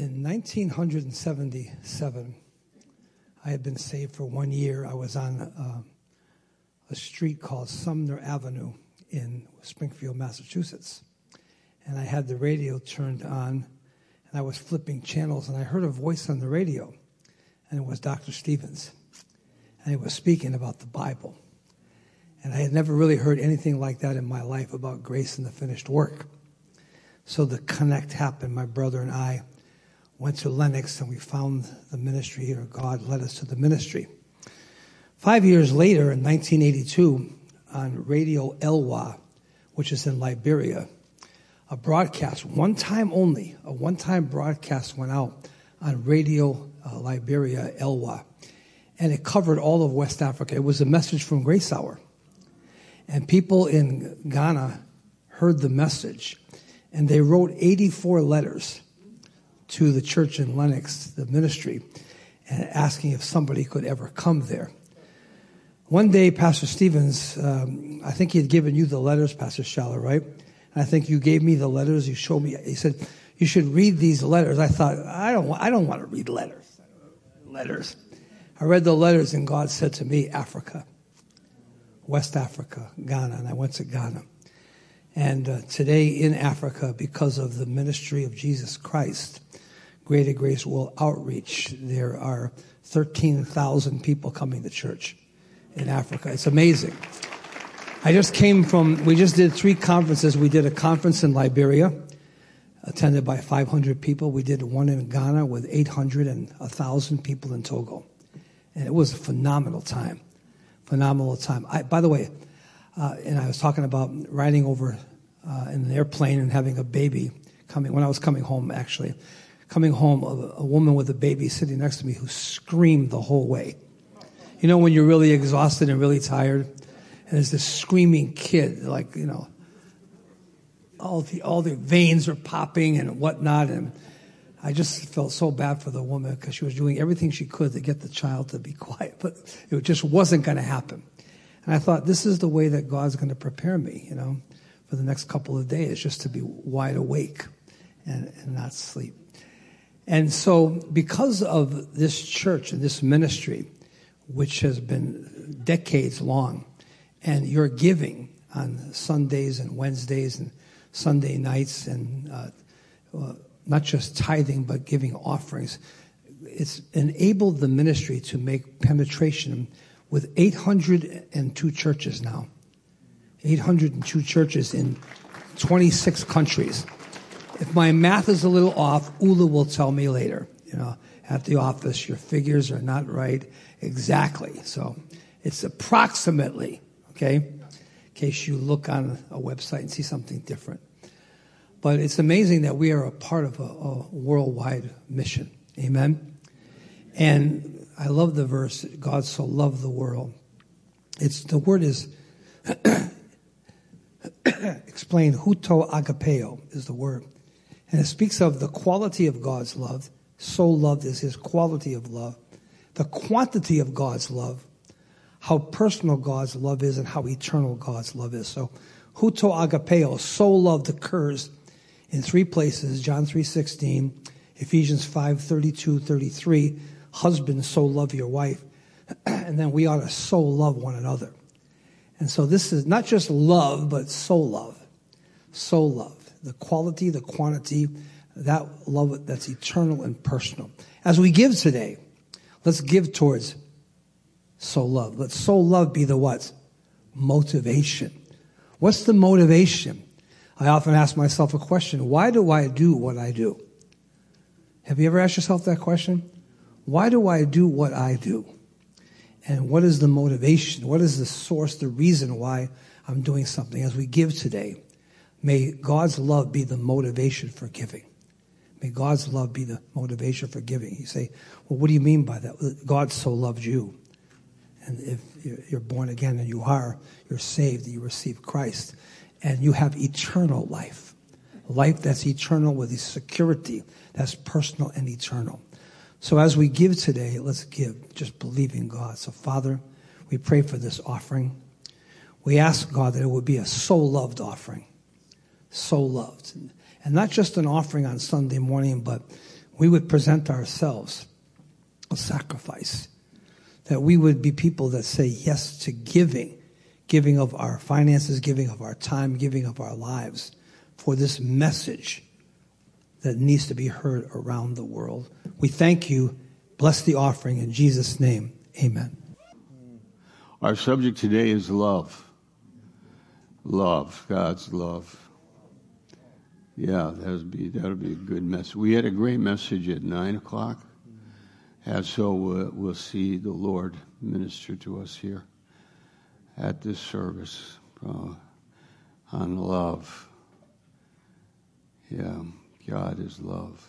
in 1977, I had been saved for one year. I was on uh, a street called Sumner Avenue in Springfield, Massachusetts. And I had the radio turned on, and I was flipping channels, and I heard a voice on the radio, and it was Dr. Stevens. And he was speaking about the Bible. And I had never really heard anything like that in my life about grace and the finished work. So the connect happened. My brother and I went to Lenox and we found the ministry here. God led us to the ministry. Five years later, in 1982, on Radio Elwa, which is in Liberia, a broadcast, one time only, a one time broadcast went out on Radio uh, Liberia Elwa. And it covered all of West Africa. It was a message from Grace Hour. And people in Ghana heard the message and they wrote 84 letters to the church in Lenox, the ministry, and asking if somebody could ever come there. One day, Pastor Stevens, um, I think he had given you the letters, Pastor Schaller, right? And I think you gave me the letters. You showed me. He said you should read these letters. I thought I don't. I don't want to read letters. Letters. I read the letters, and God said to me, Africa, West Africa, Ghana, and I went to Ghana. And uh, today in Africa, because of the ministry of Jesus Christ, Greater Grace World Outreach, there are 13,000 people coming to church in Africa. It's amazing. I just came from, we just did three conferences. We did a conference in Liberia, attended by 500 people. We did one in Ghana with 800 and 1,000 people in Togo. And it was a phenomenal time. Phenomenal time. I, by the way, uh, and I was talking about riding over uh, in an airplane and having a baby coming, when I was coming home, actually. Coming home, a, a woman with a baby sitting next to me who screamed the whole way. You know, when you're really exhausted and really tired, and there's this screaming kid, like, you know, all the, all the veins are popping and whatnot. And I just felt so bad for the woman because she was doing everything she could to get the child to be quiet, but it just wasn't going to happen. And I thought, this is the way that God's going to prepare me, you know, for the next couple of days, just to be wide awake and, and not sleep. And so, because of this church and this ministry, which has been decades long, and your giving on Sundays and Wednesdays and Sunday nights, and uh, uh, not just tithing, but giving offerings, it's enabled the ministry to make penetration with 802 churches now. 802 churches in 26 countries. If my math is a little off, Ula will tell me later. You know, at the office, your figures are not right exactly. So it's approximately, okay, in case you look on a website and see something different. But it's amazing that we are a part of a, a worldwide mission. Amen. And I love the verse, God so loved the world. It's the word is explained, huto agapeo is the word. And it speaks of the quality of God's love. So loved is his quality of love. The quantity of God's love. How personal God's love is and how eternal God's love is. So huto agapeo, so loved occurs in three places, John 3.16, Ephesians 5.32, 33, husbands so love your wife, and then we ought to so love one another. And so this is not just love, but so love. So love. The quality, the quantity, that love that's eternal and personal. As we give today, let's give towards so love. Let so love be the what? Motivation. What's the motivation? I often ask myself a question. Why do I do what I do? Have you ever asked yourself that question? Why do I do what I do? And what is the motivation? What is the source, the reason why I'm doing something? As we give today, may God's love be the motivation for giving. May God's love be the motivation for giving. You say, well, what do you mean by that? God so loved you. And if you're born again and you are, you're saved, you receive Christ, and you have eternal life. Life that's eternal with the security that's personal and eternal. So as we give today, let's give, just believing God. So Father, we pray for this offering. We ask God that it would be a so loved offering. So loved. And not just an offering on Sunday morning, but we would present ourselves a sacrifice, that we would be people that say yes to giving, giving of our finances, giving of our time, giving of our lives for this message that needs to be heard around the world. We thank you. Bless the offering in Jesus' name. Amen. Our subject today is love. Love, God's love. Yeah, that would be that would be a good message. We had a great message at nine o'clock, and so we'll, we'll see the Lord minister to us here at this service uh, on love. Yeah, God is love.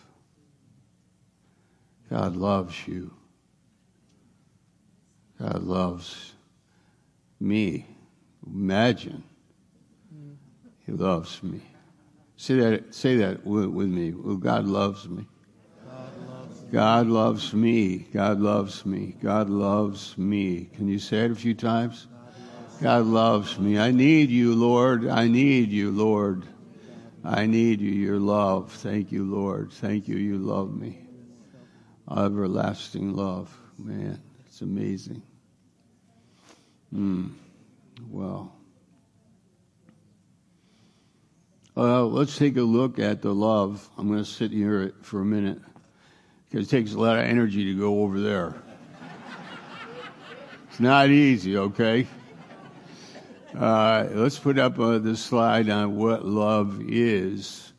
God loves you. God loves me. Imagine. He loves me. Say that, say that with me. Well, God loves me. God loves me. God loves me. God loves me. Can you say it a few times? God loves me. I need you, Lord. I need you, Lord. I need you, your love. Thank you, Lord. Thank you, you love me. Everlasting love. Man, it's amazing. Hmm. Well. Well, let's take a look at the love. I'm going to sit here for a minute because it takes a lot of energy to go over there. it's not easy, okay? Uh, let's put up uh, the slide on what love is,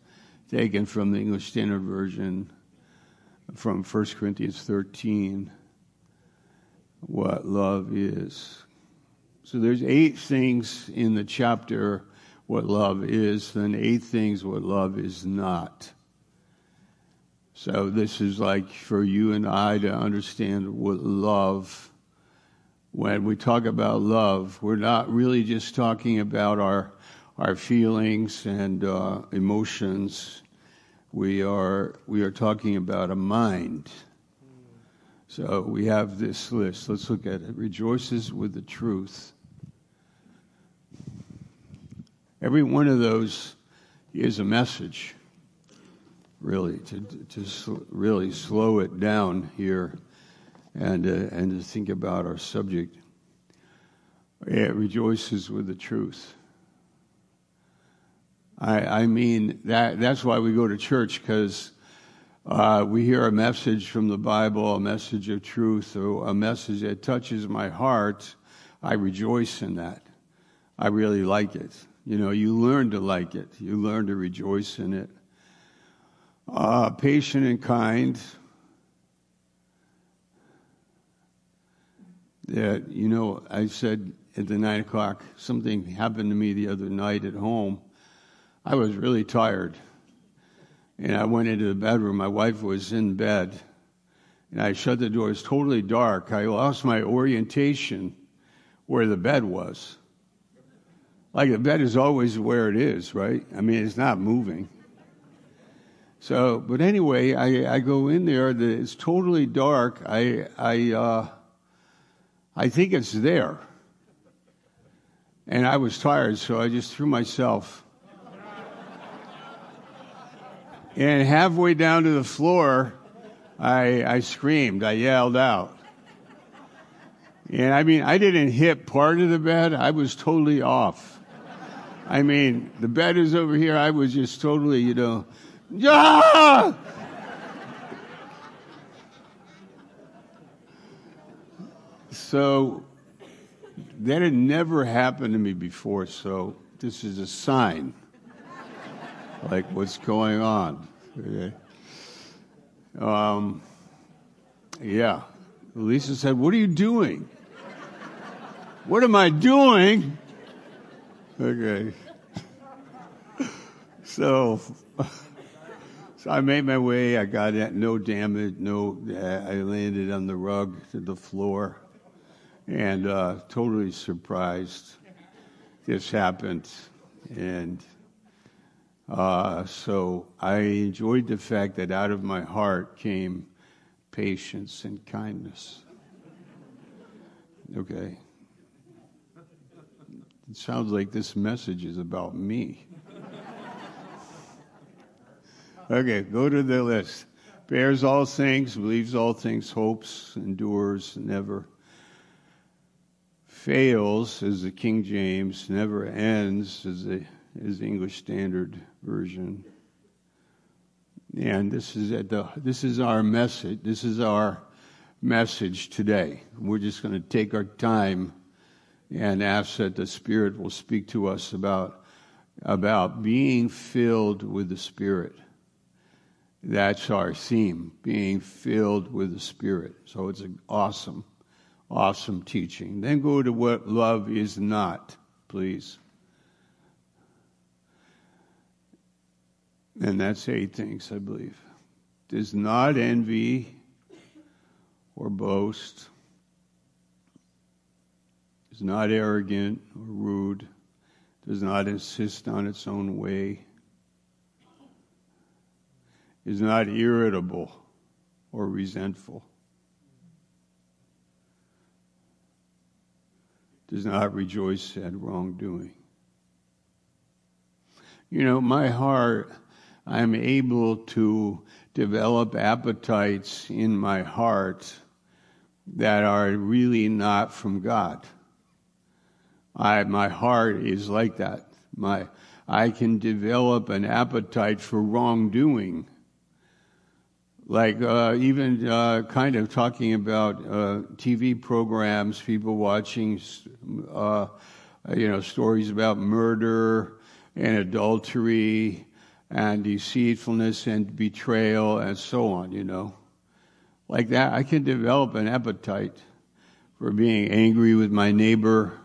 taken from the English Standard Version from 1 Corinthians 13. What love is. So there's eight things in the chapter what love is, then eight things what love is not. So this is like for you and I to understand what love when we talk about love, we're not really just talking about our our feelings and uh, emotions. We are we are talking about a mind. So we have this list. Let's look at it. Rejoices with the truth. Every one of those is a message. Really, to to really slow it down here and, uh, and to think about our subject. It rejoices with the truth. I, I mean, that, that's why we go to church, because uh, we hear a message from the Bible, a message of truth, or a message that touches my heart. I rejoice in that. I really like it. You know, you learn to like it, you learn to rejoice in it. Uh, patient and kind, that, you know, I said at the nine o'clock, something happened to me the other night at home. I was really tired. And I went into the bedroom. My wife was in bed. And I shut the door. It was totally dark. I lost my orientation where the bed was. Like the bed is always where it is, right? I mean, it's not moving. So, but anyway, I, I go in there. It's totally dark. I, I, uh, I think it's there. And I was tired, so I just threw myself. and halfway down to the floor, I, I screamed, I yelled out. And I mean, I didn't hit part of the bed, I was totally off. I mean, the bed is over here, I was just totally, you know, ah! So that had never happened to me before, so this is a sign. like what's going on. Okay. Um, yeah. Lisa said, What are you doing? what am I doing? Okay. So, so I made my way. I got no damage. No, I landed on the rug to the floor and uh, totally surprised this happened. And uh, so I enjoyed the fact that out of my heart came patience and kindness. Okay. It sounds like this message is about me. Okay, go to the list. bears all things, believes all things, hopes, endures, never fails, as the King James, never ends, as the, as the English Standard Version. And this is at the, this is our message. This is our message today. We're just going to take our time and ask that the Spirit will speak to us about, about being filled with the Spirit. That's our theme, being filled with the Spirit. So it's an awesome, awesome teaching. Then go to what love is not, please. And that's eight things, I believe. Does not envy or boast, is not arrogant or rude, does not insist on its own way is not irritable or resentful, does not rejoice at wrongdoing. You know, my heart, I'm able to develop appetites in my heart that are really not from God. I, my heart is like that. My, I can develop an appetite for wrongdoing like uh, even uh, kind of talking about uh, TV programs, people watching, uh, you know, stories about murder and adultery and deceitfulness and betrayal and so on, you know. Like that, I can develop an appetite for being angry with my neighbor.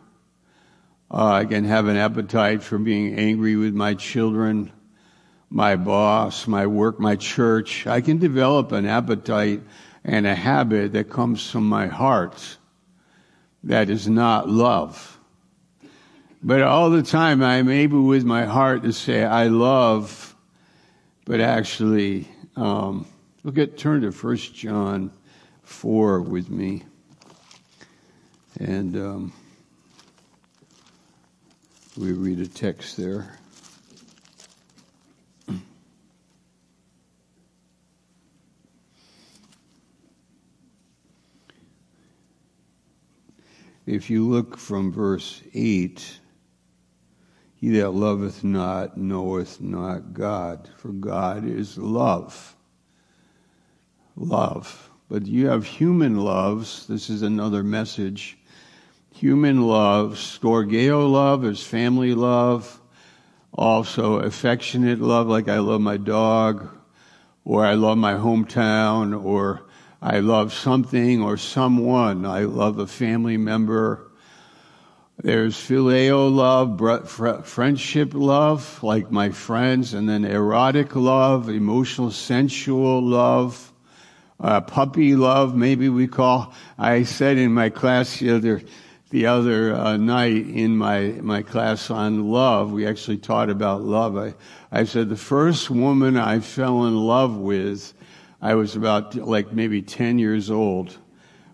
Uh, I can have an appetite for being angry with my children my boss, my work, my church. I can develop an appetite and a habit that comes from my heart that is not love. But all the time I'm able with my heart to say, I love, but actually, um, look at, turn to 1 John 4 with me. And um, we read a text there. If you look from verse 8, he that loveth not knoweth not God, for God is love. Love. But you have human loves. This is another message. Human love, storgeo love is family love, also affectionate love, like I love my dog, or I love my hometown, or I love something or someone. I love a family member. There's phileo love, friendship love, like my friends, and then erotic love, emotional, sensual love, uh, puppy love, maybe we call. I said in my class the other, the other uh, night in my, my class on love, we actually taught about love. I, I said the first woman I fell in love with I was about like maybe 10 years old,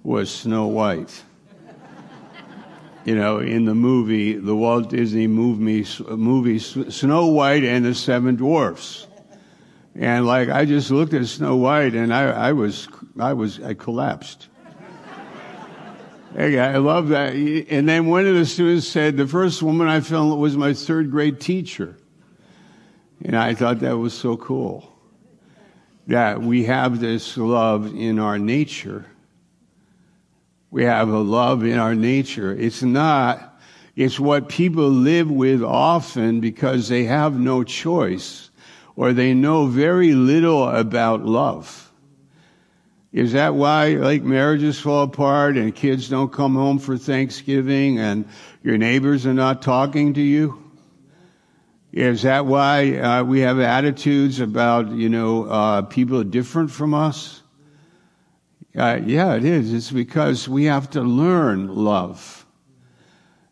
was Snow White. you know, in the movie, the Walt Disney movie, movie Snow White and the Seven Dwarfs. And like, I just looked at Snow White and I, I was, I was, I collapsed. Hey, I love that. And then one of the students said, the first woman I fell was my third grade teacher. And I thought that was so cool that we have this love in our nature. We have a love in our nature. It's not, it's what people live with often because they have no choice or they know very little about love. Is that why like marriages fall apart and kids don't come home for Thanksgiving and your neighbors are not talking to you? Is that why uh, we have attitudes about, you know, uh, people different from us? Uh, yeah, it is. It's because we have to learn love.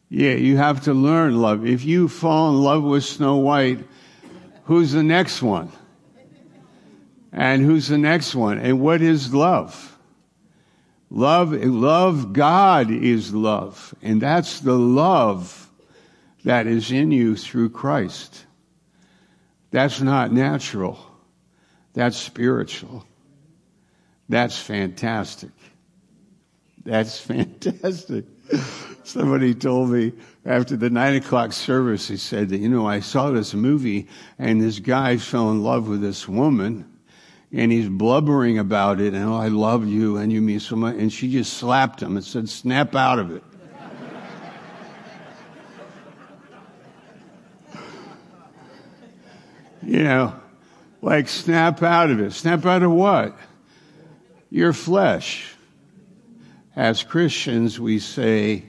Yeah, you have to learn love. If you fall in love with Snow White, who's the next one? And who's the next one? And what is love? Love, love, God is love. And that's the love that is in you through Christ. That's not natural. That's spiritual. That's fantastic. That's fantastic. Somebody told me after the nine o'clock service, he said that, you know, I saw this movie and this guy fell in love with this woman and he's blubbering about it and, oh, I love you and you mean so much. And she just slapped him and said, snap out of it. You know, like snap out of it. Snap out of what? Your flesh. As Christians, we say,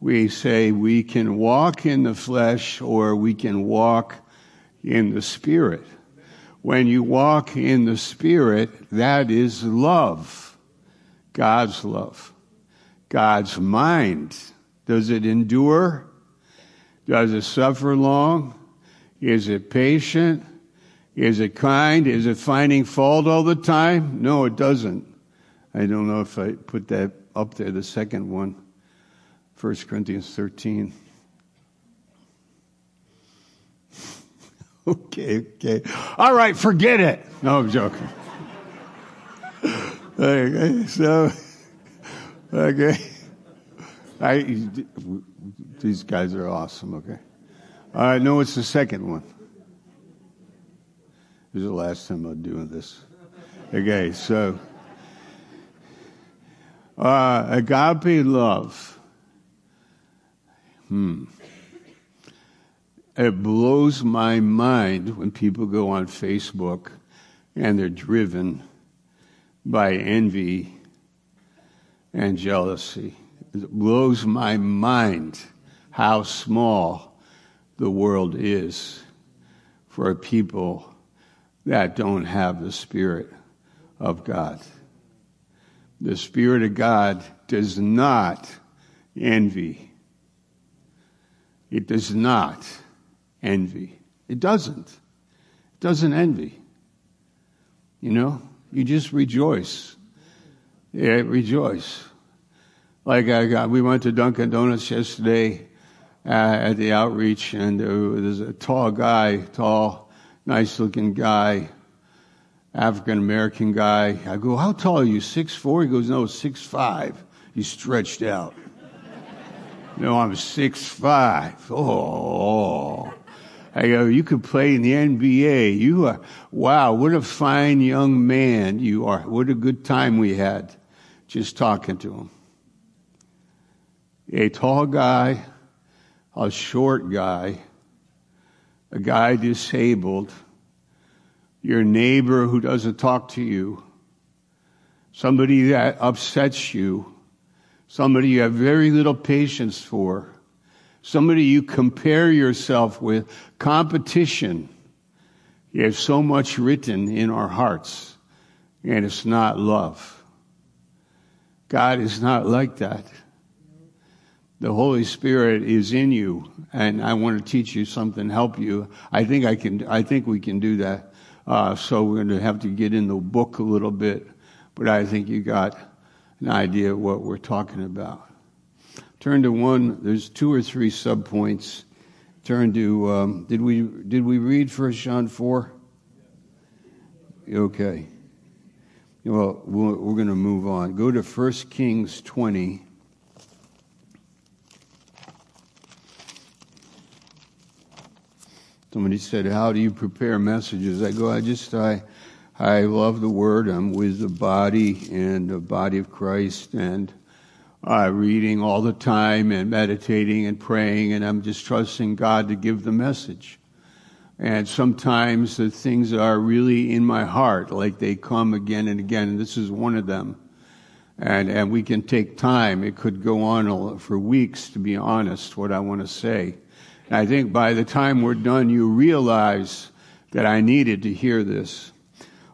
we say we can walk in the flesh or we can walk in the spirit. When you walk in the spirit, that is love. God's love. God's mind. Does it endure? Does it suffer long? Is it patient? Is it kind? Is it finding fault all the time? No, it doesn't. I don't know if I put that up there, the second one, 1 Corinthians 13. okay, okay. All right, forget it. No, I'm joking. okay, so, okay. I, these guys are awesome, okay. All right, no, it's the second one. This is the last time I'm doing this. Okay, so uh, agape love. Hmm. It blows my mind when people go on Facebook and they're driven by envy and jealousy. It blows my mind how small the world is for people that don't have the Spirit of God. The Spirit of God does not envy. It does not envy. It doesn't. It doesn't envy. You know, you just rejoice. Yeah, rejoice. Like I got, we went to Dunkin' Donuts yesterday uh, at the outreach, and there was a tall guy, tall, nice looking guy, African American guy. I go, how tall are you? Six four? He goes, no, six five. He's stretched out. no, I'm six five. Oh. I go, you could play in the NBA. You are, wow, what a fine young man you are. What a good time we had just talking to him. A tall guy, a short guy, a guy disabled, your neighbor who doesn't talk to you, somebody that upsets you, somebody you have very little patience for, somebody you compare yourself with, competition. You have so much written in our hearts, and it's not love. God is not like that. The Holy Spirit is in you, and I want to teach you something, help you. I think I can, I think we can do that. Uh, so we're going to have to get in the book a little bit, but I think you got an idea of what we're talking about. Turn to one. There's two or three subpoints. Turn to. Um, did we did we read First John four? Okay. Well, we're going to move on. Go to First Kings twenty. Somebody said, "How do you prepare messages?" I go, "I just I I love the Word. I'm with the body and the body of Christ, and uh, reading all the time and meditating and praying, and I'm just trusting God to give the message." And sometimes the things are really in my heart, like they come again and again, and this is one of them. And, and we can take time. It could go on for weeks, to be honest, what I want to say. I think by the time we're done, you realize that I needed to hear this.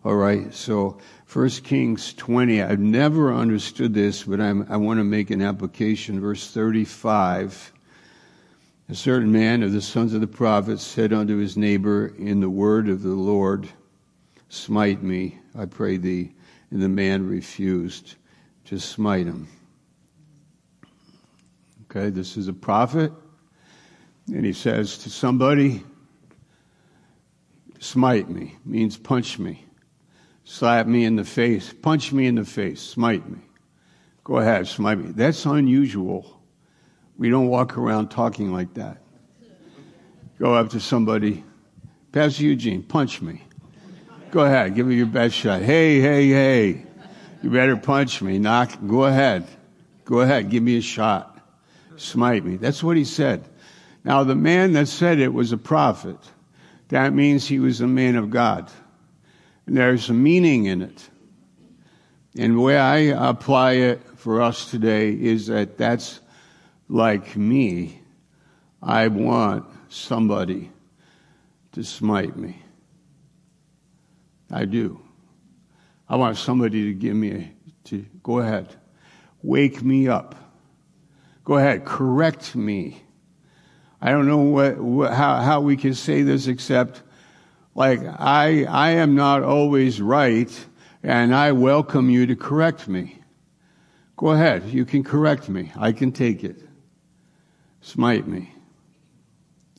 All right, so 1 Kings 20, I've never understood this, but I'm, i want to make an application. Verse 35. A certain man of the sons of the prophets said unto his neighbor in the word of the Lord, Smite me, I pray thee. And the man refused to smite him. Okay, this is a prophet and he says to somebody, smite me, means punch me. slap me in the face, punch me in the face, smite me. Go ahead, smite me. That's unusual. We don't walk around talking like that. Go up to somebody, Pastor Eugene, punch me. Go ahead, give me your best shot. Hey, hey, hey. You better punch me. Knock. Go ahead. Go ahead. Give me a shot. Smite me. That's what he said. Now, the man that said it was a prophet. That means he was a man of God. And there's a meaning in it. And the way I apply it for us today is that that's like me. I want somebody to smite me. I do. I want somebody to give me a, to go ahead, wake me up. Go ahead, correct me. I don't know what, how, how we can say this except like I, I am not always right and I welcome you to correct me. Go ahead. You can correct me. I can take it. Smite me.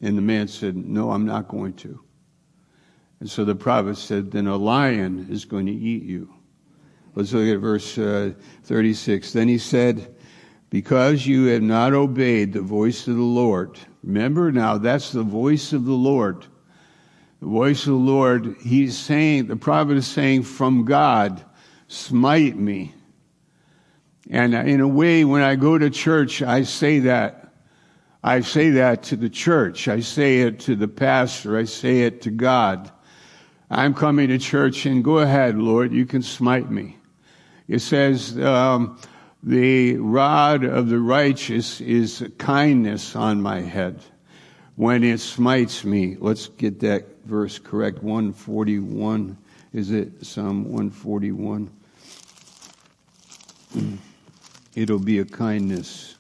And the man said, no, I'm not going to. And so the prophet said, Then a lion is going to eat you. Let's look at verse uh, 36. Then he said, Because you have not obeyed the voice of the Lord. Remember now, that's the voice of the Lord. The voice of the Lord, he's saying, the prophet is saying, From God, smite me. And in a way, when I go to church, I say that. I say that to the church. I say it to the pastor. I say it to God. I'm coming to church and go ahead, Lord, you can smite me. It says, um, the rod of the righteous is kindness on my head when it smites me. Let's get that verse correct. 141. Is it Psalm 141? It'll be a kindness.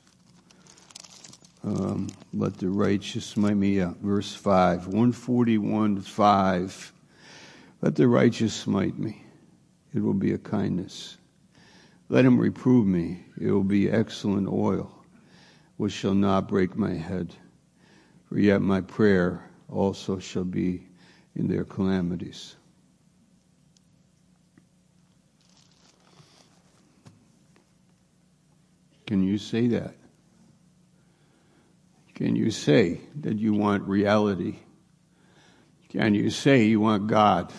Um, let the righteous smite me. Yeah, verse 5. 141, 5. Let the righteous smite me. It will be a kindness. Let him reprove me. It will be excellent oil, which shall not break my head. For yet my prayer also shall be in their calamities. Can you say that? Can you say that you want reality? Can you say you want God?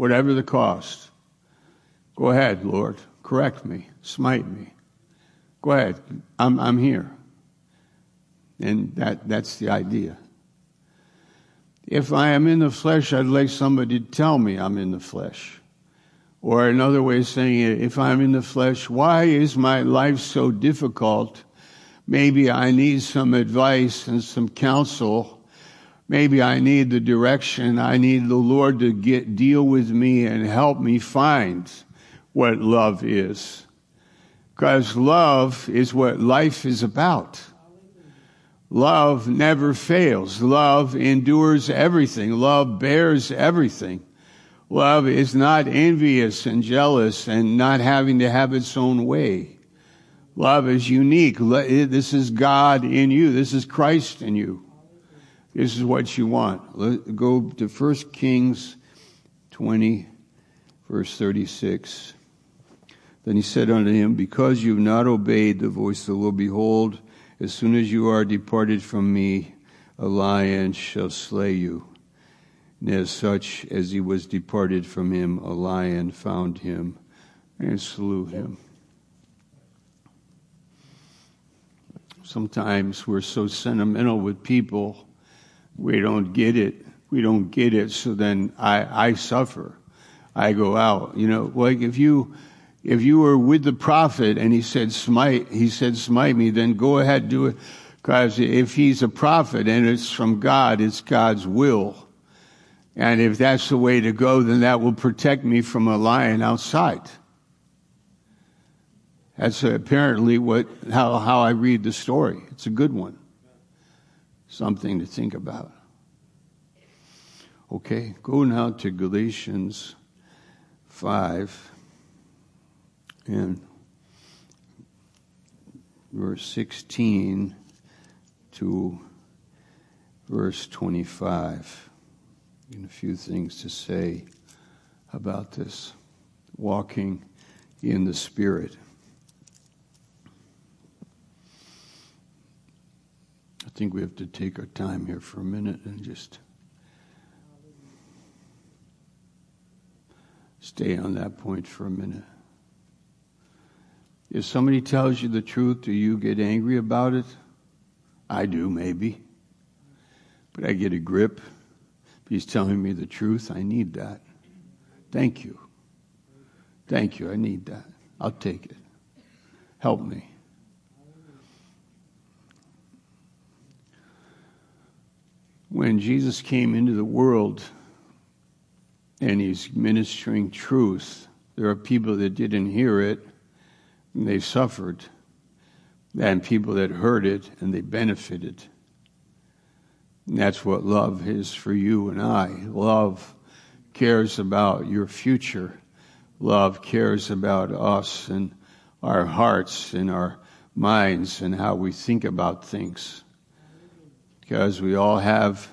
whatever the cost. Go ahead, Lord. Correct me. Smite me. Go ahead. I'm, I'm here. And that, that's the idea. If I am in the flesh, I'd like somebody to tell me I'm in the flesh. Or another way of saying it, if I'm in the flesh, why is my life so difficult? Maybe I need some advice and some counsel Maybe I need the direction. I need the Lord to get, deal with me and help me find what love is. Because love is what life is about. Love never fails. Love endures everything. Love bears everything. Love is not envious and jealous and not having to have its own way. Love is unique. This is God in you. This is Christ in you. This is what you want. Go to 1 Kings 20, verse 36. Then he said unto him, Because you have not obeyed the voice of the Lord, behold, as soon as you are departed from me, a lion shall slay you. And as such as he was departed from him, a lion found him and slew him. Sometimes we're so sentimental with people we don't get it. We don't get it. So then I, I suffer. I go out. You know, like if you, if you were with the prophet and he said smite, he said smite me, then go ahead, do it. Because if he's a prophet and it's from God, it's God's will. And if that's the way to go, then that will protect me from a lion outside. That's apparently what, how, how I read the story. It's a good one something to think about. Okay, go now to Galatians 5 and verse 16 to verse 25. And a few things to say about this. walking in the Spirit. I think we have to take our time here for a minute and just stay on that point for a minute. If somebody tells you the truth, do you get angry about it? I do, maybe. But I get a grip. If he's telling me the truth, I need that. Thank you. Thank you. I need that. I'll take it. Help me. When Jesus came into the world and he's ministering truth, there are people that didn't hear it and they suffered, and people that heard it and they benefited. And that's what love is for you and I. Love cares about your future. Love cares about us and our hearts and our minds and how we think about things. Because we all have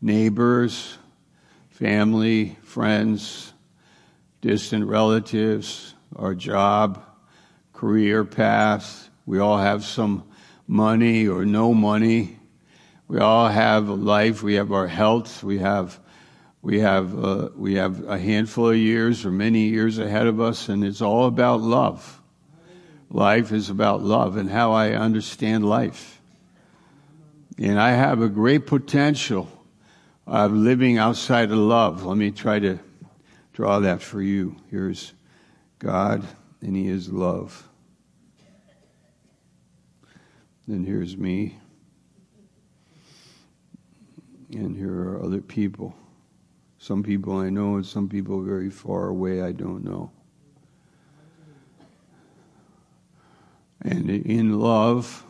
neighbors, family, friends, distant relatives, our job, career path. We all have some money or no money. We all have a life. We have our health. We have we have uh, we have a handful of years or many years ahead of us, and it's all about love. Life is about love and how I understand life. And I have a great potential of living outside of love. Let me try to draw that for you. Here's God, and He is love. Then here's me. And here are other people. Some people I know, and some people very far away I don't know. And in love,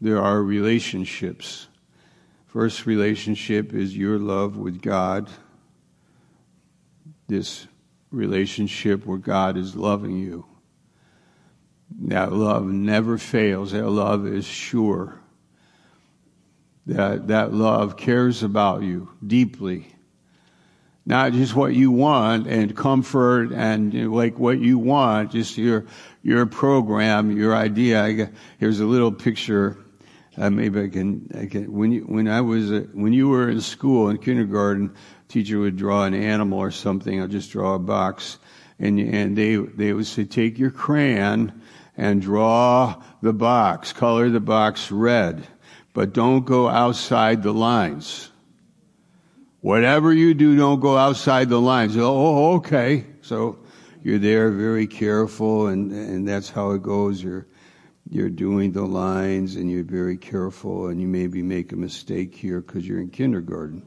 there are relationships. First relationship is your love with God. This relationship where God is loving you. That love never fails. That love is sure. That, that love cares about you deeply. Not just what you want and comfort and you know, like what you want, just your, your program, your idea. Got, here's a little picture. Uh, maybe I can, I can, when you, when I was, uh, when you were in school in kindergarten, teacher would draw an animal or something. I'll just draw a box and, and they, they would say, take your crayon and draw the box, color the box red, but don't go outside the lines. Whatever you do, don't go outside the lines. Oh, oh, okay. So you're there very careful and, and that's how it goes. You're, you're doing the lines and you're very careful and you maybe make a mistake here because you're in kindergarten.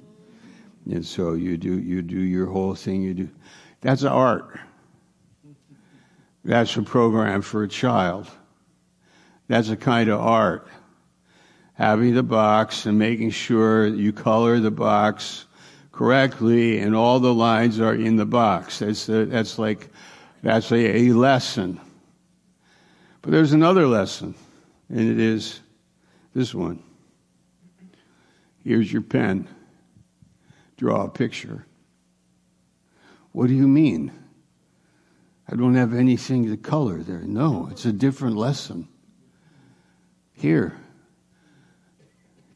And so you do, you do your whole thing. You do, that's art. That's a program for a child. That's a kind of art. Having the box and making sure you color the box correctly and all the lines are in the box. That's, a, that's like, that's a, a lesson. But there's another lesson, and it is this one. Here's your pen. Draw a picture. What do you mean? I don't have anything to color there. No, it's a different lesson. Here,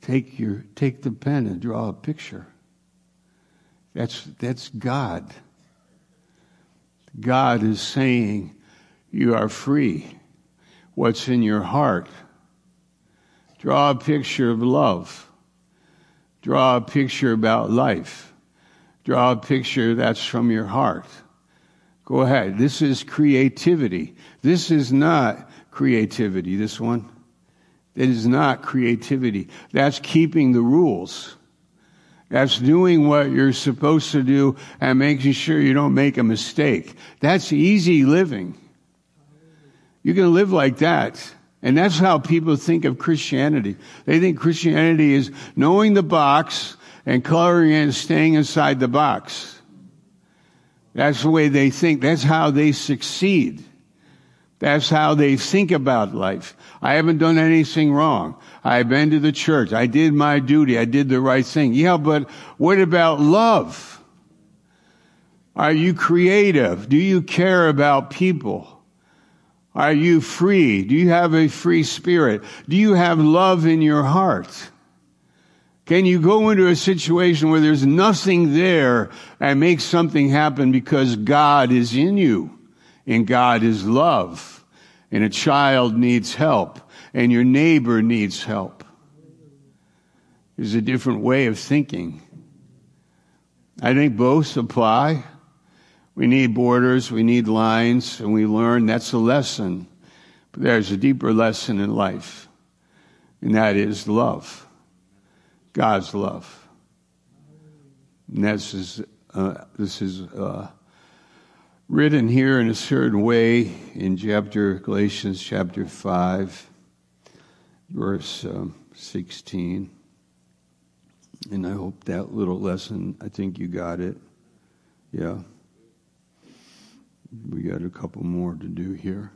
take your take the pen and draw a picture. That's that's God. God is saying you are free. What's in your heart? Draw a picture of love. Draw a picture about life. Draw a picture that's from your heart. Go ahead. This is creativity. This is not creativity, this one. It is not creativity. That's keeping the rules. That's doing what you're supposed to do and making sure you don't make a mistake. That's easy living. You can live like that. And that's how people think of Christianity. They think Christianity is knowing the box and coloring and staying inside the box. That's the way they think. That's how they succeed. That's how they think about life. I haven't done anything wrong. I've been to the church. I did my duty. I did the right thing. Yeah, but what about love? Are you creative? Do you care about people? Are you free? Do you have a free spirit? Do you have love in your heart? Can you go into a situation where there's nothing there and make something happen because God is in you and God is love and a child needs help and your neighbor needs help? There's a different way of thinking. I think both apply. We need borders, we need lines, and we learn that's a lesson. But there's a deeper lesson in life, and that is love. God's love. And this is, uh, this is uh, written here in a certain way in chapter Galatians chapter 5, verse um, 16. And I hope that little lesson, I think you got it. Yeah. We got a couple more to do here.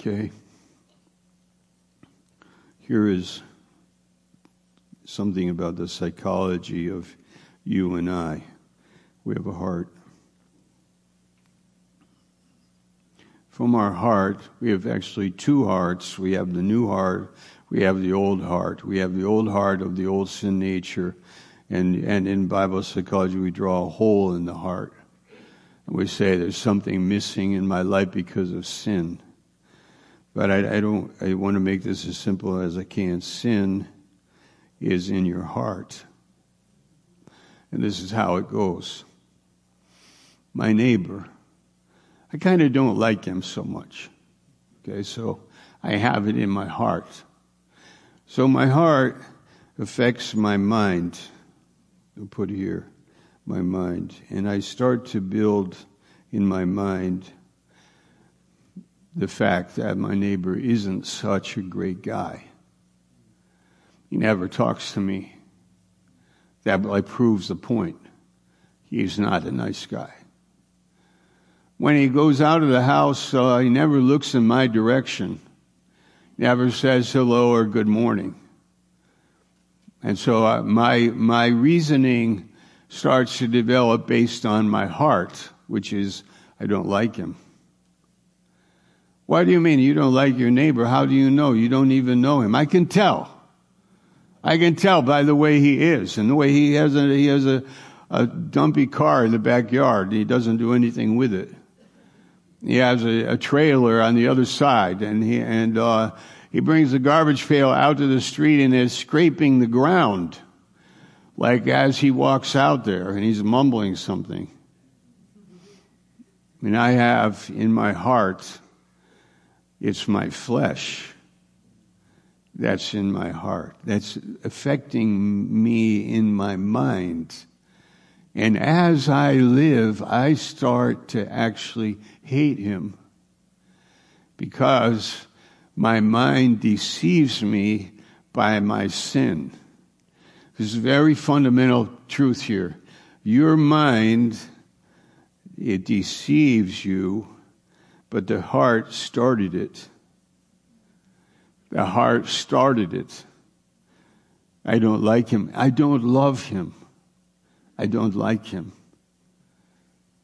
Okay. Here is something about the psychology of you and I. We have a heart. From our heart, we have actually two hearts. We have the new heart, we have the old heart. We have the old heart of the old sin nature. And, and in Bible psychology, we draw a hole in the heart. And we say there's something missing in my life because of sin. But I, I don't, I want to make this as simple as I can. Sin is in your heart. And this is how it goes. My neighbor, I kind of don't like him so much. Okay, so I have it in my heart. So my heart affects my mind. I'll put here my mind. And I start to build in my mind the fact that my neighbor isn't such a great guy. He never talks to me. That like proves the point. He's not a nice guy. When he goes out of the house, uh, he never looks in my direction. Never says hello or good morning. And so uh, my, my reasoning starts to develop based on my heart, which is, I don't like him. Why do you mean you don't like your neighbor? How do you know? You don't even know him. I can tell. I can tell by the way he is and the way he has a, he has a, a dumpy car in the backyard. and He doesn't do anything with it. He has a, a trailer on the other side and he, and, uh, he brings the garbage pail out to the street and is scraping the ground like as he walks out there and he's mumbling something. And I have in my heart, it's my flesh that's in my heart, that's affecting me in my mind. And as I live, I start to actually hate him because my mind deceives me by my sin. There's a very fundamental truth here. Your mind, it deceives you, but the heart started it. The heart started it. I don't like him. I don't love him. I don't like him.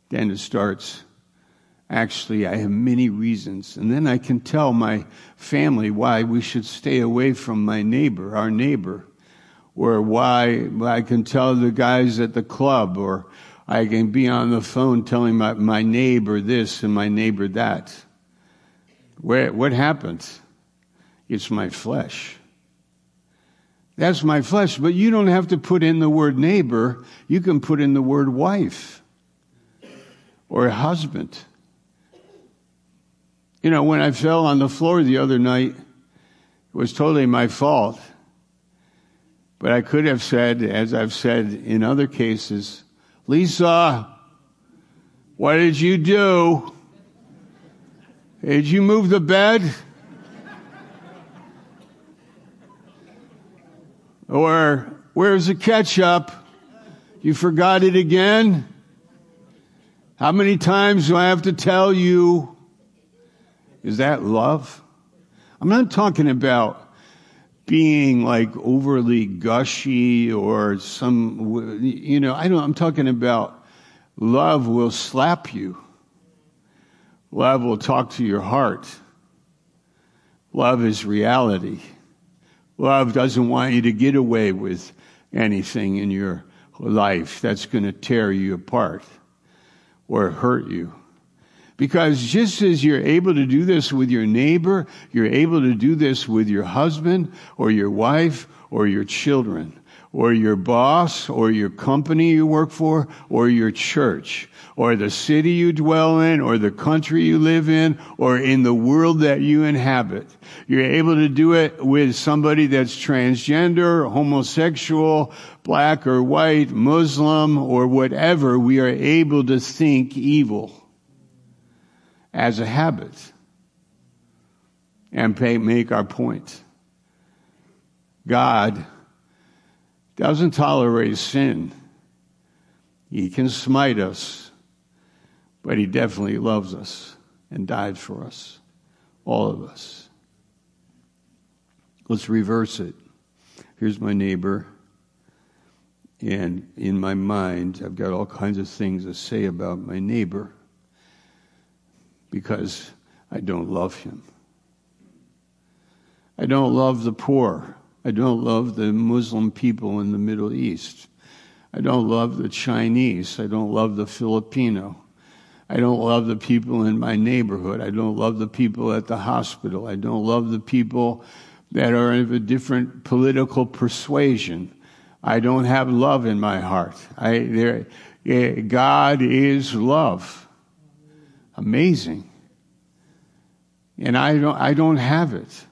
Then it starts. Actually, I have many reasons. And then I can tell my family why we should stay away from my neighbor, our neighbor or why I can tell the guys at the club, or I can be on the phone telling my, my neighbor this and my neighbor that. Where, what happens? It's my flesh. That's my flesh, but you don't have to put in the word neighbor. You can put in the word wife or husband. You know, when I fell on the floor the other night, it was totally my fault. But I could have said, as I've said in other cases, Lisa, what did you do? Did you move the bed? Or where's the ketchup? You forgot it again? How many times do I have to tell you? Is that love? I'm not talking about being like overly gushy or some, you know, I don't, I'm talking about love will slap you. Love will talk to your heart. Love is reality. Love doesn't want you to get away with anything in your life that's going to tear you apart or hurt you. Because just as you're able to do this with your neighbor, you're able to do this with your husband or your wife or your children or your boss or your company you work for or your church or the city you dwell in or the country you live in or in the world that you inhabit. You're able to do it with somebody that's transgender, homosexual, black or white, Muslim or whatever. We are able to think evil as a habit and pay, make our point. God doesn't tolerate sin. He can smite us, but he definitely loves us and died for us, all of us. Let's reverse it. Here's my neighbor. And in my mind, I've got all kinds of things to say about my neighbor because I don't love him. I don't love the poor. I don't love the Muslim people in the Middle East. I don't love the Chinese. I don't love the Filipino. I don't love the people in my neighborhood. I don't love the people at the hospital. I don't love the people that are of a different political persuasion. I don't have love in my heart. I, eh, God is love. Amazing. And I don't, I don't have it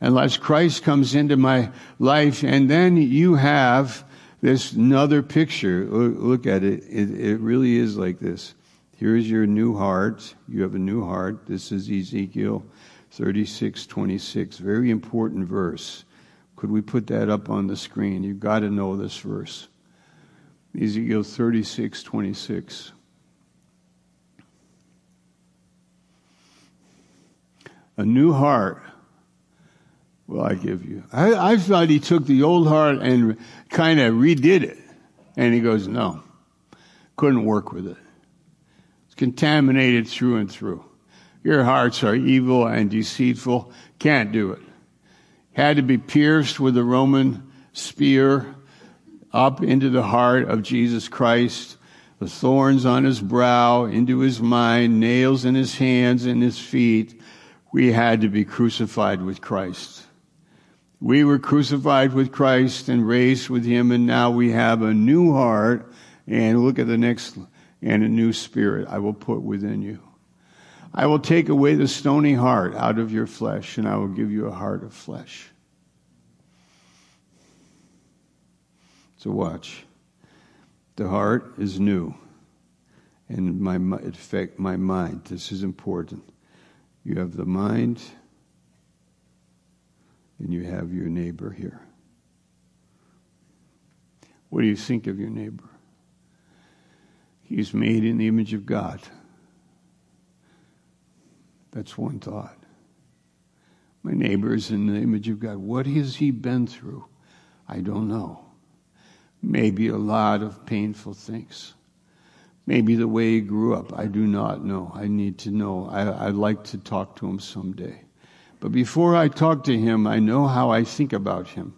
unless Christ comes into my life. And then you have this another picture. Look at it. It, it really is like this. Here's your new heart. You have a new heart. This is Ezekiel 36, 26. Very important verse. Could we put that up on the screen? You've got to know this verse. Ezekiel 36, 26. A new heart will I give you. I, I thought he took the old heart and kind of redid it. And he goes, no, couldn't work with it. It's contaminated through and through. Your hearts are evil and deceitful. Can't do it. Had to be pierced with a Roman spear up into the heart of Jesus Christ the thorns on his brow, into his mind, nails in his hands and his feet, we had to be crucified with Christ. We were crucified with Christ and raised with him, and now we have a new heart. And look at the next, and a new spirit I will put within you. I will take away the stony heart out of your flesh, and I will give you a heart of flesh. So watch. The heart is new, and my it affect my mind. This is important. You have the mind, and you have your neighbor here. What do you think of your neighbor? He's made in the image of God. That's one thought. My neighbor is in the image of God. What has he been through? I don't know. Maybe a lot of painful things. Maybe the way he grew up. I do not know. I need to know. I, would like to talk to him someday. But before I talk to him, I know how I think about him.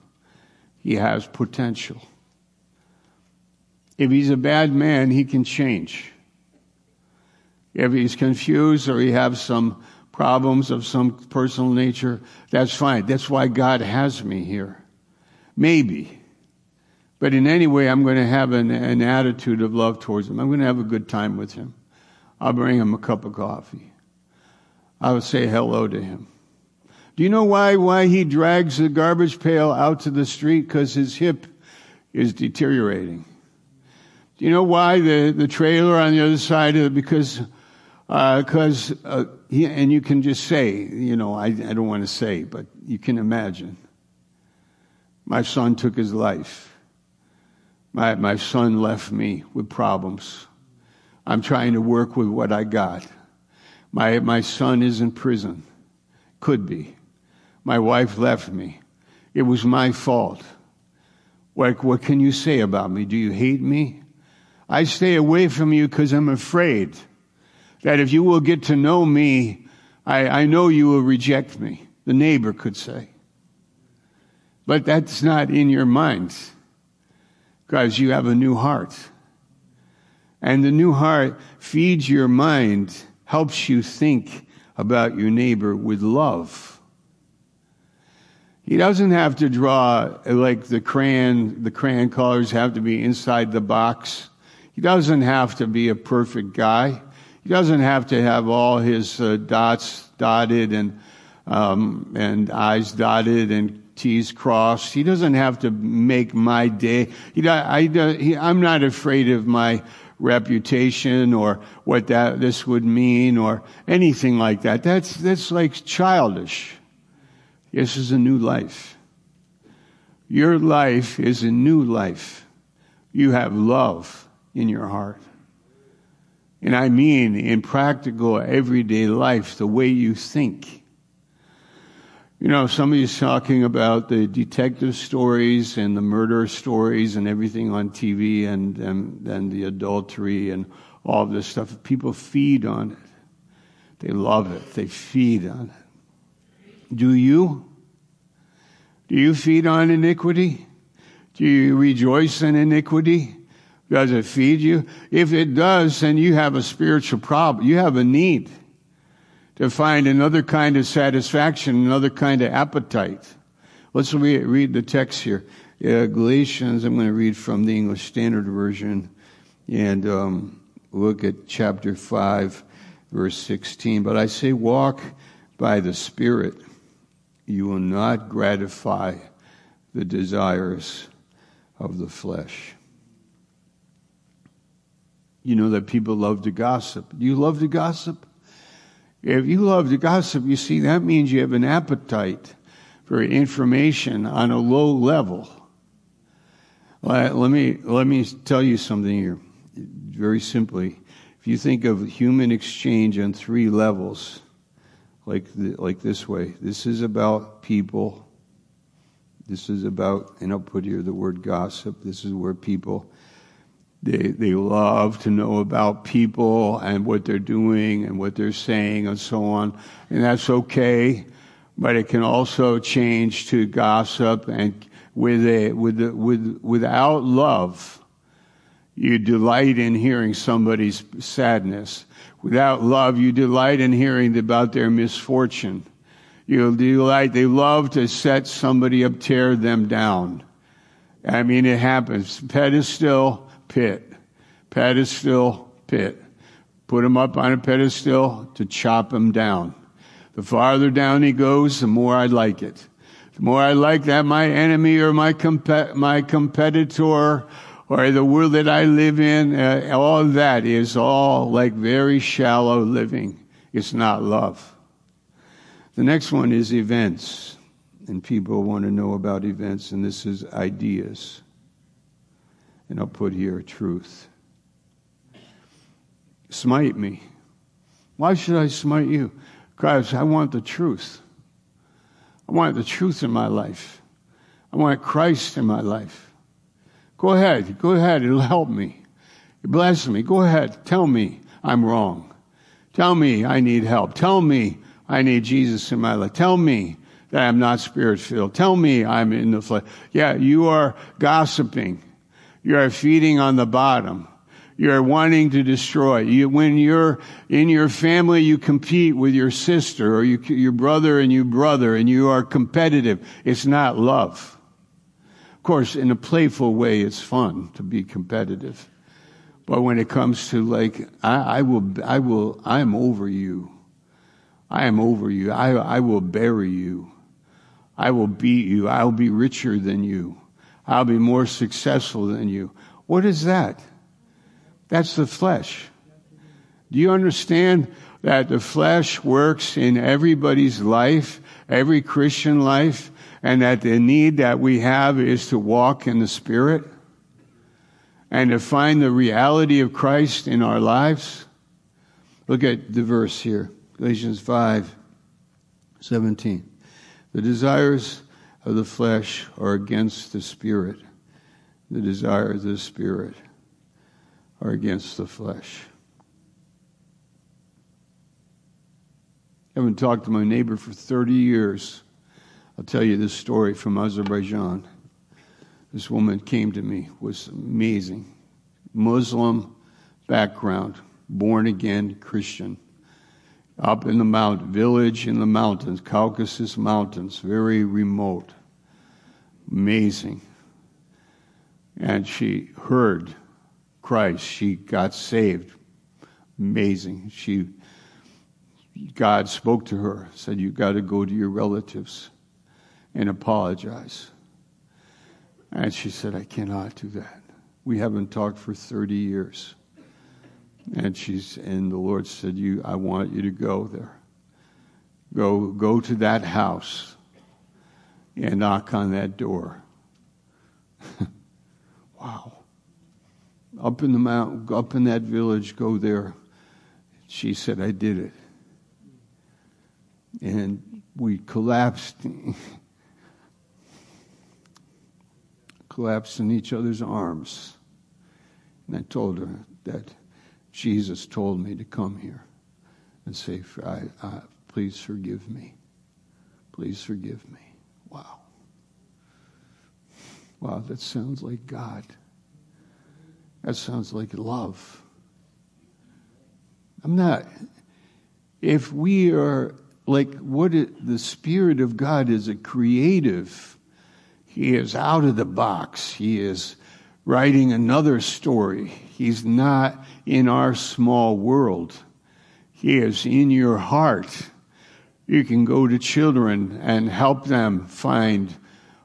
He has potential. If he's a bad man, he can change. If he's confused or he has some problems of some personal nature, that's fine. That's why God has me here. Maybe. But in any way, I'm going to have an, an attitude of love towards him. I'm going to have a good time with him. I'll bring him a cup of coffee. I will say hello to him. Do you know why, why he drags the garbage pail out to the street? Because his hip is deteriorating. Do you know why the, the trailer on the other side of it? Because, because, uh, uh, he, and you can just say, you know, I, I don't want to say, but you can imagine. My son took his life. My, my son left me with problems. I'm trying to work with what I got. My, my son is in prison. Could be. My wife left me. It was my fault. What, what can you say about me? Do you hate me? I stay away from you because I'm afraid that if you will get to know me, I, I know you will reject me. The neighbor could say. But that's not in your mind because you have a new heart. And the new heart feeds your mind, helps you think about your neighbor with love. He doesn't have to draw like the crayon, the crayon colors have to be inside the box. He doesn't have to be a perfect guy. He doesn't have to have all his uh, dots dotted and um, and I's dotted and T's crossed. He doesn't have to make my day. He, I, he, I'm not afraid of my reputation or what that this would mean or anything like that. That's that's like childish. This is a new life. Your life is a new life. You have love in your heart. And I mean in practical everyday life, the way you think. You know, somebody's talking about the detective stories and the murder stories and everything on TV and, and, and the adultery and all this stuff. People feed on it. They love it. They feed on it. Do you? Do you feed on iniquity? Do you rejoice in iniquity? Does it feed you? If it does, then you have a spiritual problem. You have a need to find another kind of satisfaction, another kind of appetite. Let's read, the text here. Uh, Galatians, I'm going to read from the English Standard Version and um, look at chapter 5, verse 16. But I say, walk by the Spirit. You will not gratify the desires of the flesh. You know that people love to gossip. Do you love to gossip? If you love to gossip, you see, that means you have an appetite for information on a low level. Let me, let me tell you something here. Very simply. If you think of human exchange on three levels, like, the, like this way, this is about people. This is about, and I'll put here the word gossip. This is where people they, they love to know about people and what they're doing and what they're saying and so on. And that's okay. But it can also change to gossip and with a, with, the, with, without love, you delight in hearing somebody's sadness. Without love, you delight in hearing about their misfortune. You delight, they love to set somebody up, tear them down. I mean, it happens. Pedestal, pit. Pedestal, pit. Put him up on a pedestal to chop him down. The farther down he goes, the more I like it. The more I like that my enemy or my, comp- my competitor or the world that I live in, uh, all that is all like very shallow living. It's not love. The next one is events. And people want to know about events, and this is ideas. And I'll put here truth. Smite me. Why should I smite you? Christ, I want the truth. I want the truth in my life. I want Christ in my life. Go ahead. Go ahead. It'll help me. Bless me. Go ahead. Tell me I'm wrong. Tell me I need help. Tell me I need Jesus in my life. Tell me that I'm not spirit filled. Tell me I'm in the flesh. Yeah, you are gossiping. You are feeding on the bottom. You're wanting to destroy. You, when you're in your family, you compete with your sister or you, your brother and you brother and you are competitive. It's not love. Of course, in a playful way, it's fun to be competitive. But when it comes to like, I, I will, I will, I am over you. I am over you. I, I will bury you. I will beat you. I'll be richer than you. I'll be more successful than you. What is that? That's the flesh. Do you understand that the flesh works in everybody's life, every Christian life, and that the need that we have is to walk in the Spirit and to find the reality of Christ in our lives? Look at the verse here, Galatians 5 17. The desires of the flesh are against the spirit. The desires of the spirit are against the flesh. I haven't talked to my neighbor for 30 years. I'll tell you this story from Azerbaijan. This woman came to me, was amazing. Muslim background, born again Christian. Up in the mountain, village in the mountains, Caucasus Mountains, very remote. Amazing. And she heard Christ. She got saved. Amazing. She God spoke to her, said, You got to go to your relatives and apologize. And she said, I cannot do that. We haven't talked for 30 years. And she's and the Lord said, You I want you to go there. Go go to that house and knock on that door. wow. Up in the mountain, up in that village, go there. She said, I did it and we collapsed collapsed in each other's arms and i told her that jesus told me to come here and say I, I, please forgive me please forgive me wow wow that sounds like god that sounds like love i'm not if we are like what it, the Spirit of God is a creative. He is out of the box. He is writing another story. He's not in our small world. He is in your heart. You can go to children and help them find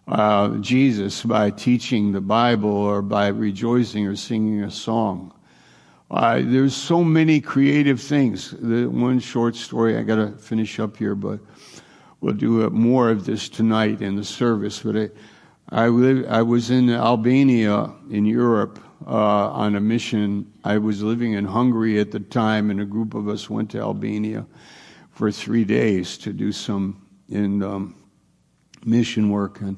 uh, Jesus by teaching the Bible or by rejoicing or singing a song. Uh, there's so many creative things. The one short story, I got to finish up here, but we'll do more of this tonight in the service. But I, I, live, I was in Albania in Europe on a mission. I was living in Hungary at the time, and a group of us went to Albania for three days to do some in um, mission work. And,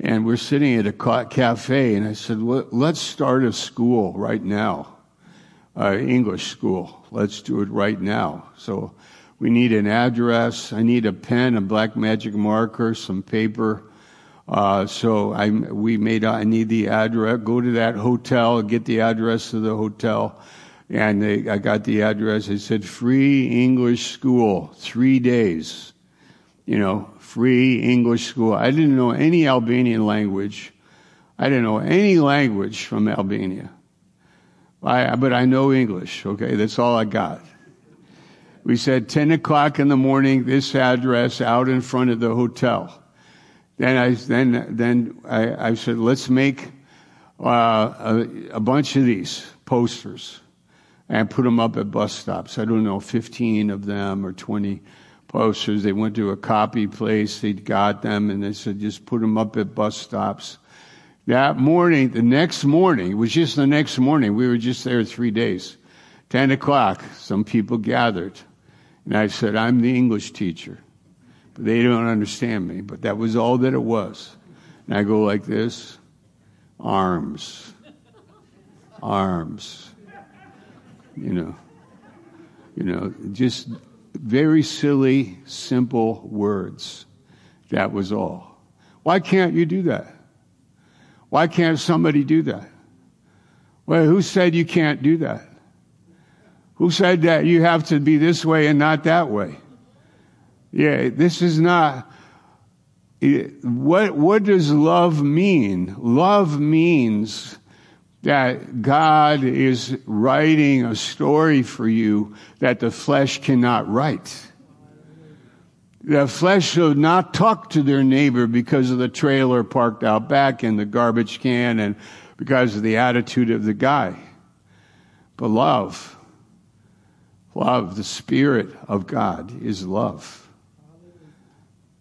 and we're sitting at a cafe, and I said, let's start a school right now uh, English school. Let's do it right now. So we need an address. I need a pen, a black magic marker, some paper. Uh, so I, we made, I need the address, go to that hotel, get the address of the hotel. And they, I got the address. It said free English school, three days. You know, free English school. I didn't know any Albanian language. I didn't know any language from Albania. I, but I know English, okay? That's all I got. We said 10 o'clock in the morning, this address out in front of the hotel. Then I, then, then I, I said, let's make uh, a, a bunch of these posters and put them up at bus stops. I don't know, 15 of them or 20 posters. They went to a copy place, they got them, and they said, just put them up at bus stops. That morning, the next morning, it was just the next morning, we were just there three days. 10 o'clock, some people gathered. And I said, I'm the English teacher. They don't understand me, but that was all that it was. And I go like this arms, arms. You know, you know, just very silly, simple words. That was all. Why can't you do that? Why can't somebody do that? Well, who said you can't do that? Who said that you have to be this way and not that way? Yeah, this is not. What, what does love mean? Love means that God is writing a story for you that the flesh cannot write. The flesh should not talk to their neighbor because of the trailer parked out back and the garbage can and because of the attitude of the guy. But love, love, the Spirit of God is love.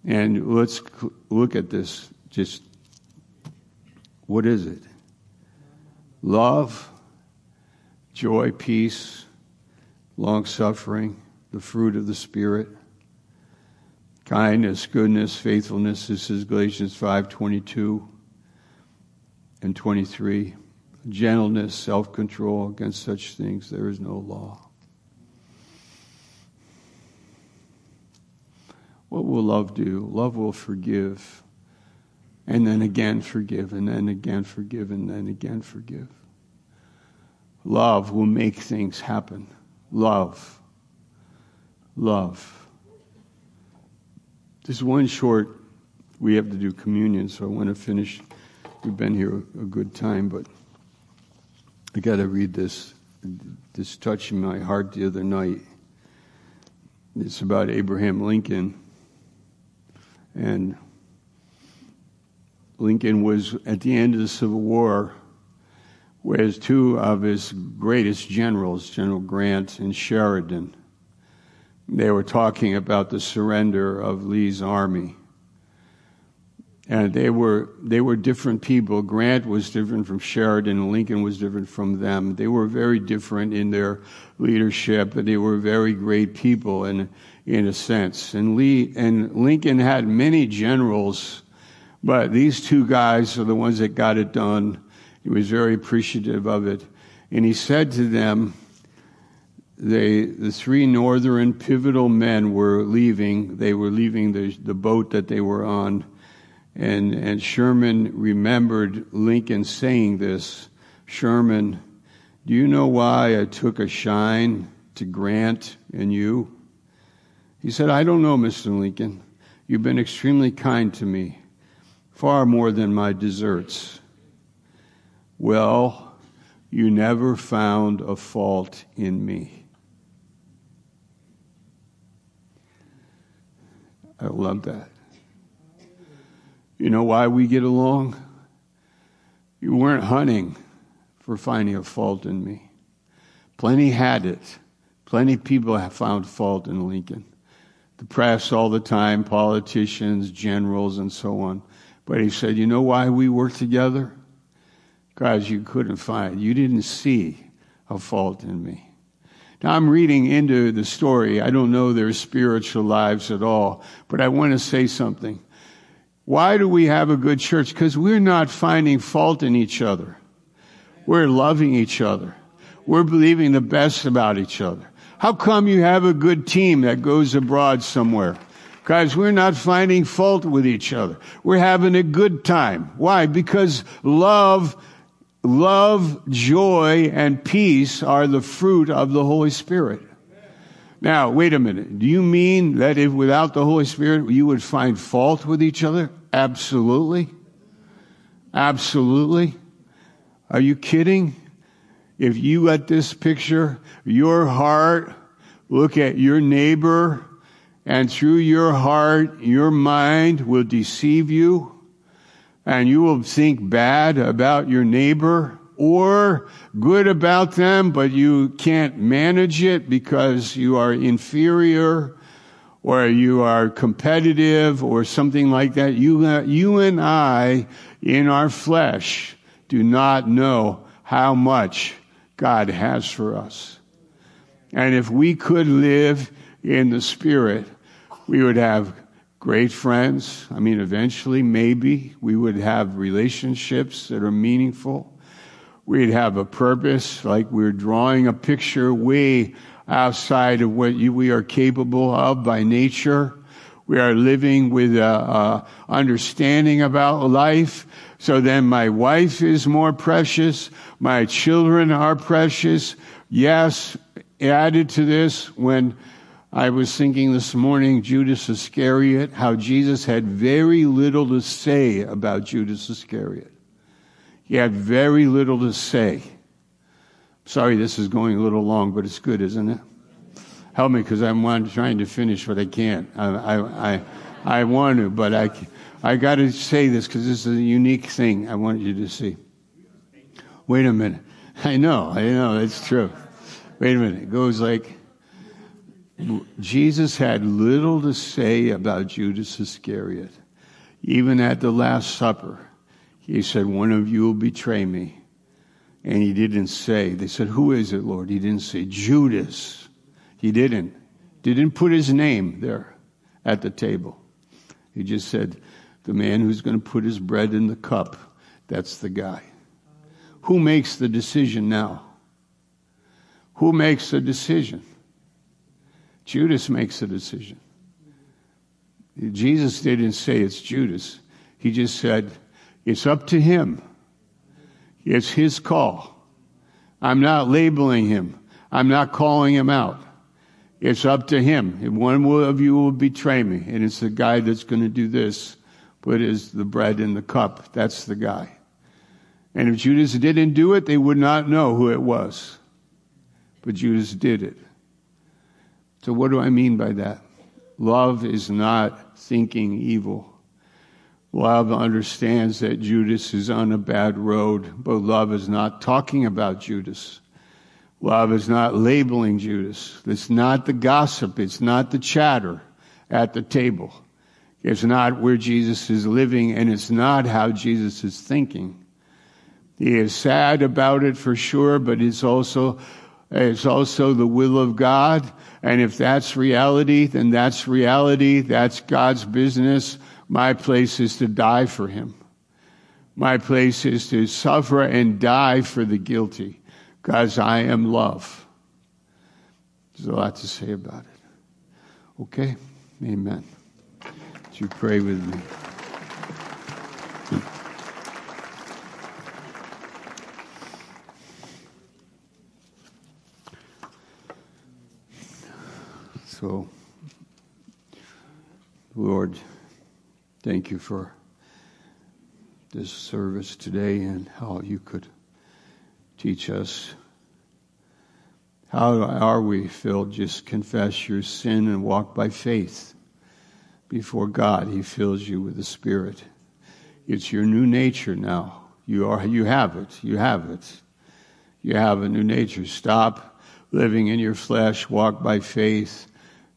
And let's look at this. Just what is it? Love, joy, peace, long suffering, the fruit of the Spirit kindness, goodness, faithfulness. This is Galatians 5 22 and 23. Gentleness, self control. Against such things there is no law. What will love do? Love will forgive, and then again forgive, and then again forgive, and then again forgive. Love will make things happen. Love. Love. Just one short, we have to do communion, so I want to finish. We've been here a good time, but I got to read this. This touched my heart the other night. It's about Abraham Lincoln. And Lincoln was at the end of the Civil War, whereas two of his greatest generals, General Grant and Sheridan, they were talking about the surrender of Lee's army. And they were, they were different people. Grant was different from Sheridan, Lincoln was different from them. They were very different in their leadership, but they were very great people in, in a sense. And Lee, and Lincoln had many generals, but these two guys are the ones that got it done. He was very appreciative of it. And he said to them, they, the three northern pivotal men were leaving. They were leaving the, the boat that they were on. And, and Sherman remembered Lincoln saying this. Sherman, do you know why I took a shine to Grant and you? He said, I don't know, Mr. Lincoln. You've been extremely kind to me, far more than my deserts. Well, you never found a fault in me. I love that. You know why we get along? You weren't hunting for finding a fault in me. Plenty had it. Plenty people have found fault in Lincoln. The press all the time, politicians, generals, and so on. But he said, You know why we work together? Because you couldn't find, you didn't see a fault in me. Now I'm reading into the story. I don't know their spiritual lives at all, but I want to say something. Why do we have a good church? Because we're not finding fault in each other. We're loving each other. We're believing the best about each other. How come you have a good team that goes abroad somewhere? Guys, we're not finding fault with each other. We're having a good time. Why? Because love love, joy, and peace are the fruit of the Holy Spirit. Now, wait a minute. Do you mean that if without the Holy Spirit you would find fault with each other? Absolutely. Absolutely. Are you kidding? If you let this picture, your heart, look at your neighbor, and through your heart, your mind will deceive you, and you will think bad about your neighbor or good about them, but you can't manage it because you are inferior or you are competitive or something like that. You, you and I in our flesh do not know how much God has for us. And if we could live in the Spirit, we would have great friends. I mean, eventually, maybe we would have relationships that are meaningful. We'd have a purpose, like we're drawing a picture way outside of what you, we are capable of by nature. We are living with a, a understanding about life. So then my wife is more precious. My children are precious. Yes, added to this, when I was thinking this morning, Judas Iscariot, how Jesus had very little to say about Judas Iscariot. He had very little to say. Sorry, this is going a little long, but it's good, isn't it? Help me because I'm trying to finish, what I can't. I, I, I, I want to, but I, I got to say this because this is a unique thing I want you to see. Wait a minute. I know, I know, it's true. Wait a minute. It goes like, Jesus had little to say about Judas Iscariot. Even at the Last Supper, he said, One of you will betray me. And he didn't say, they said, Who is it, Lord? He didn't say, Judas. He didn't. Didn't put his name there. at the table. He just said, the man who's going to put his bread in the cup, that's the guy. Who makes the decision now? Who makes the decision? Judas makes the decision. Jesus didn't say it's Judas. He just said, it's up to him. It's his call. I'm not labeling him. I'm not calling him out. It's up to him. One of you will betray me, and it's the guy that's going to do this, put his, the bread in the cup. That's the guy. And if Judas didn't do it, they would not know who it was. But Judas did it. So what do I mean by that? Love is not thinking evil. Love understands that Judas is on a bad road, but love is not talking about Judas. Love is not labeling Judas. It's not the gossip. It's not the chatter at the table. It's not where Jesus is living and it's not how Jesus is thinking. He is sad about it for sure, but it's also, it's also the will of God. And if that's reality, then that's reality. That's God's business. My place is to die for him. My place is to suffer and die for the guilty because I am love. There's a lot to say about it. Okay? Amen. Would you pray with me? So, Lord, Thank you for this service today and how you could teach us. How are we, Phil? Just confess your sin and walk by faith before God. He fills you with the Spirit. It's your new nature now. You are, you have it. You have it. You have a new nature. Stop living in your flesh, walk by faith,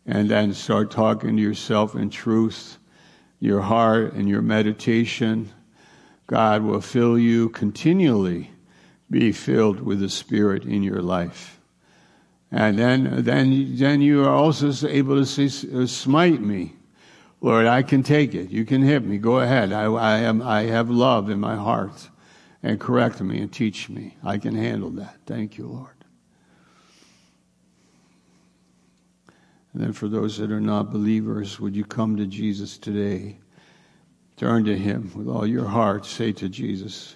and then start talking to yourself in truth your heart and your meditation, God will fill you continually, be filled with the Spirit in your life. And then, then, then you are also able to say, smite me. Lord, I can take it. You can hit me. Go ahead. I, I, am, I have love in my heart. And correct me and teach me. I can handle that. Thank you, Lord. And then for those that are not believers, would you come to Jesus today? Turn to Him with all your heart. Say to Jesus,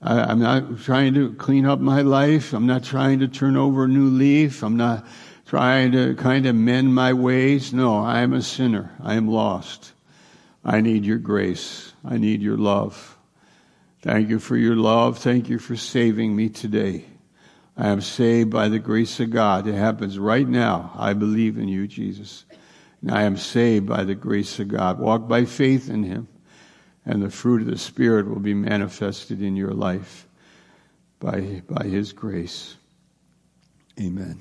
I, am not trying to clean up my life. I'm not trying to turn over a new leaf. I'm not trying to kind of mend my ways. No, I am a sinner. I am lost. I need your grace. I need your love. Thank you for your love. Thank you for saving me today. I am saved by the grace of God. It happens right now. I believe in you, Jesus. And I am saved by the grace of God. Walk by faith in Him, and the fruit of the Spirit will be manifested in your life by, by His grace. Amen.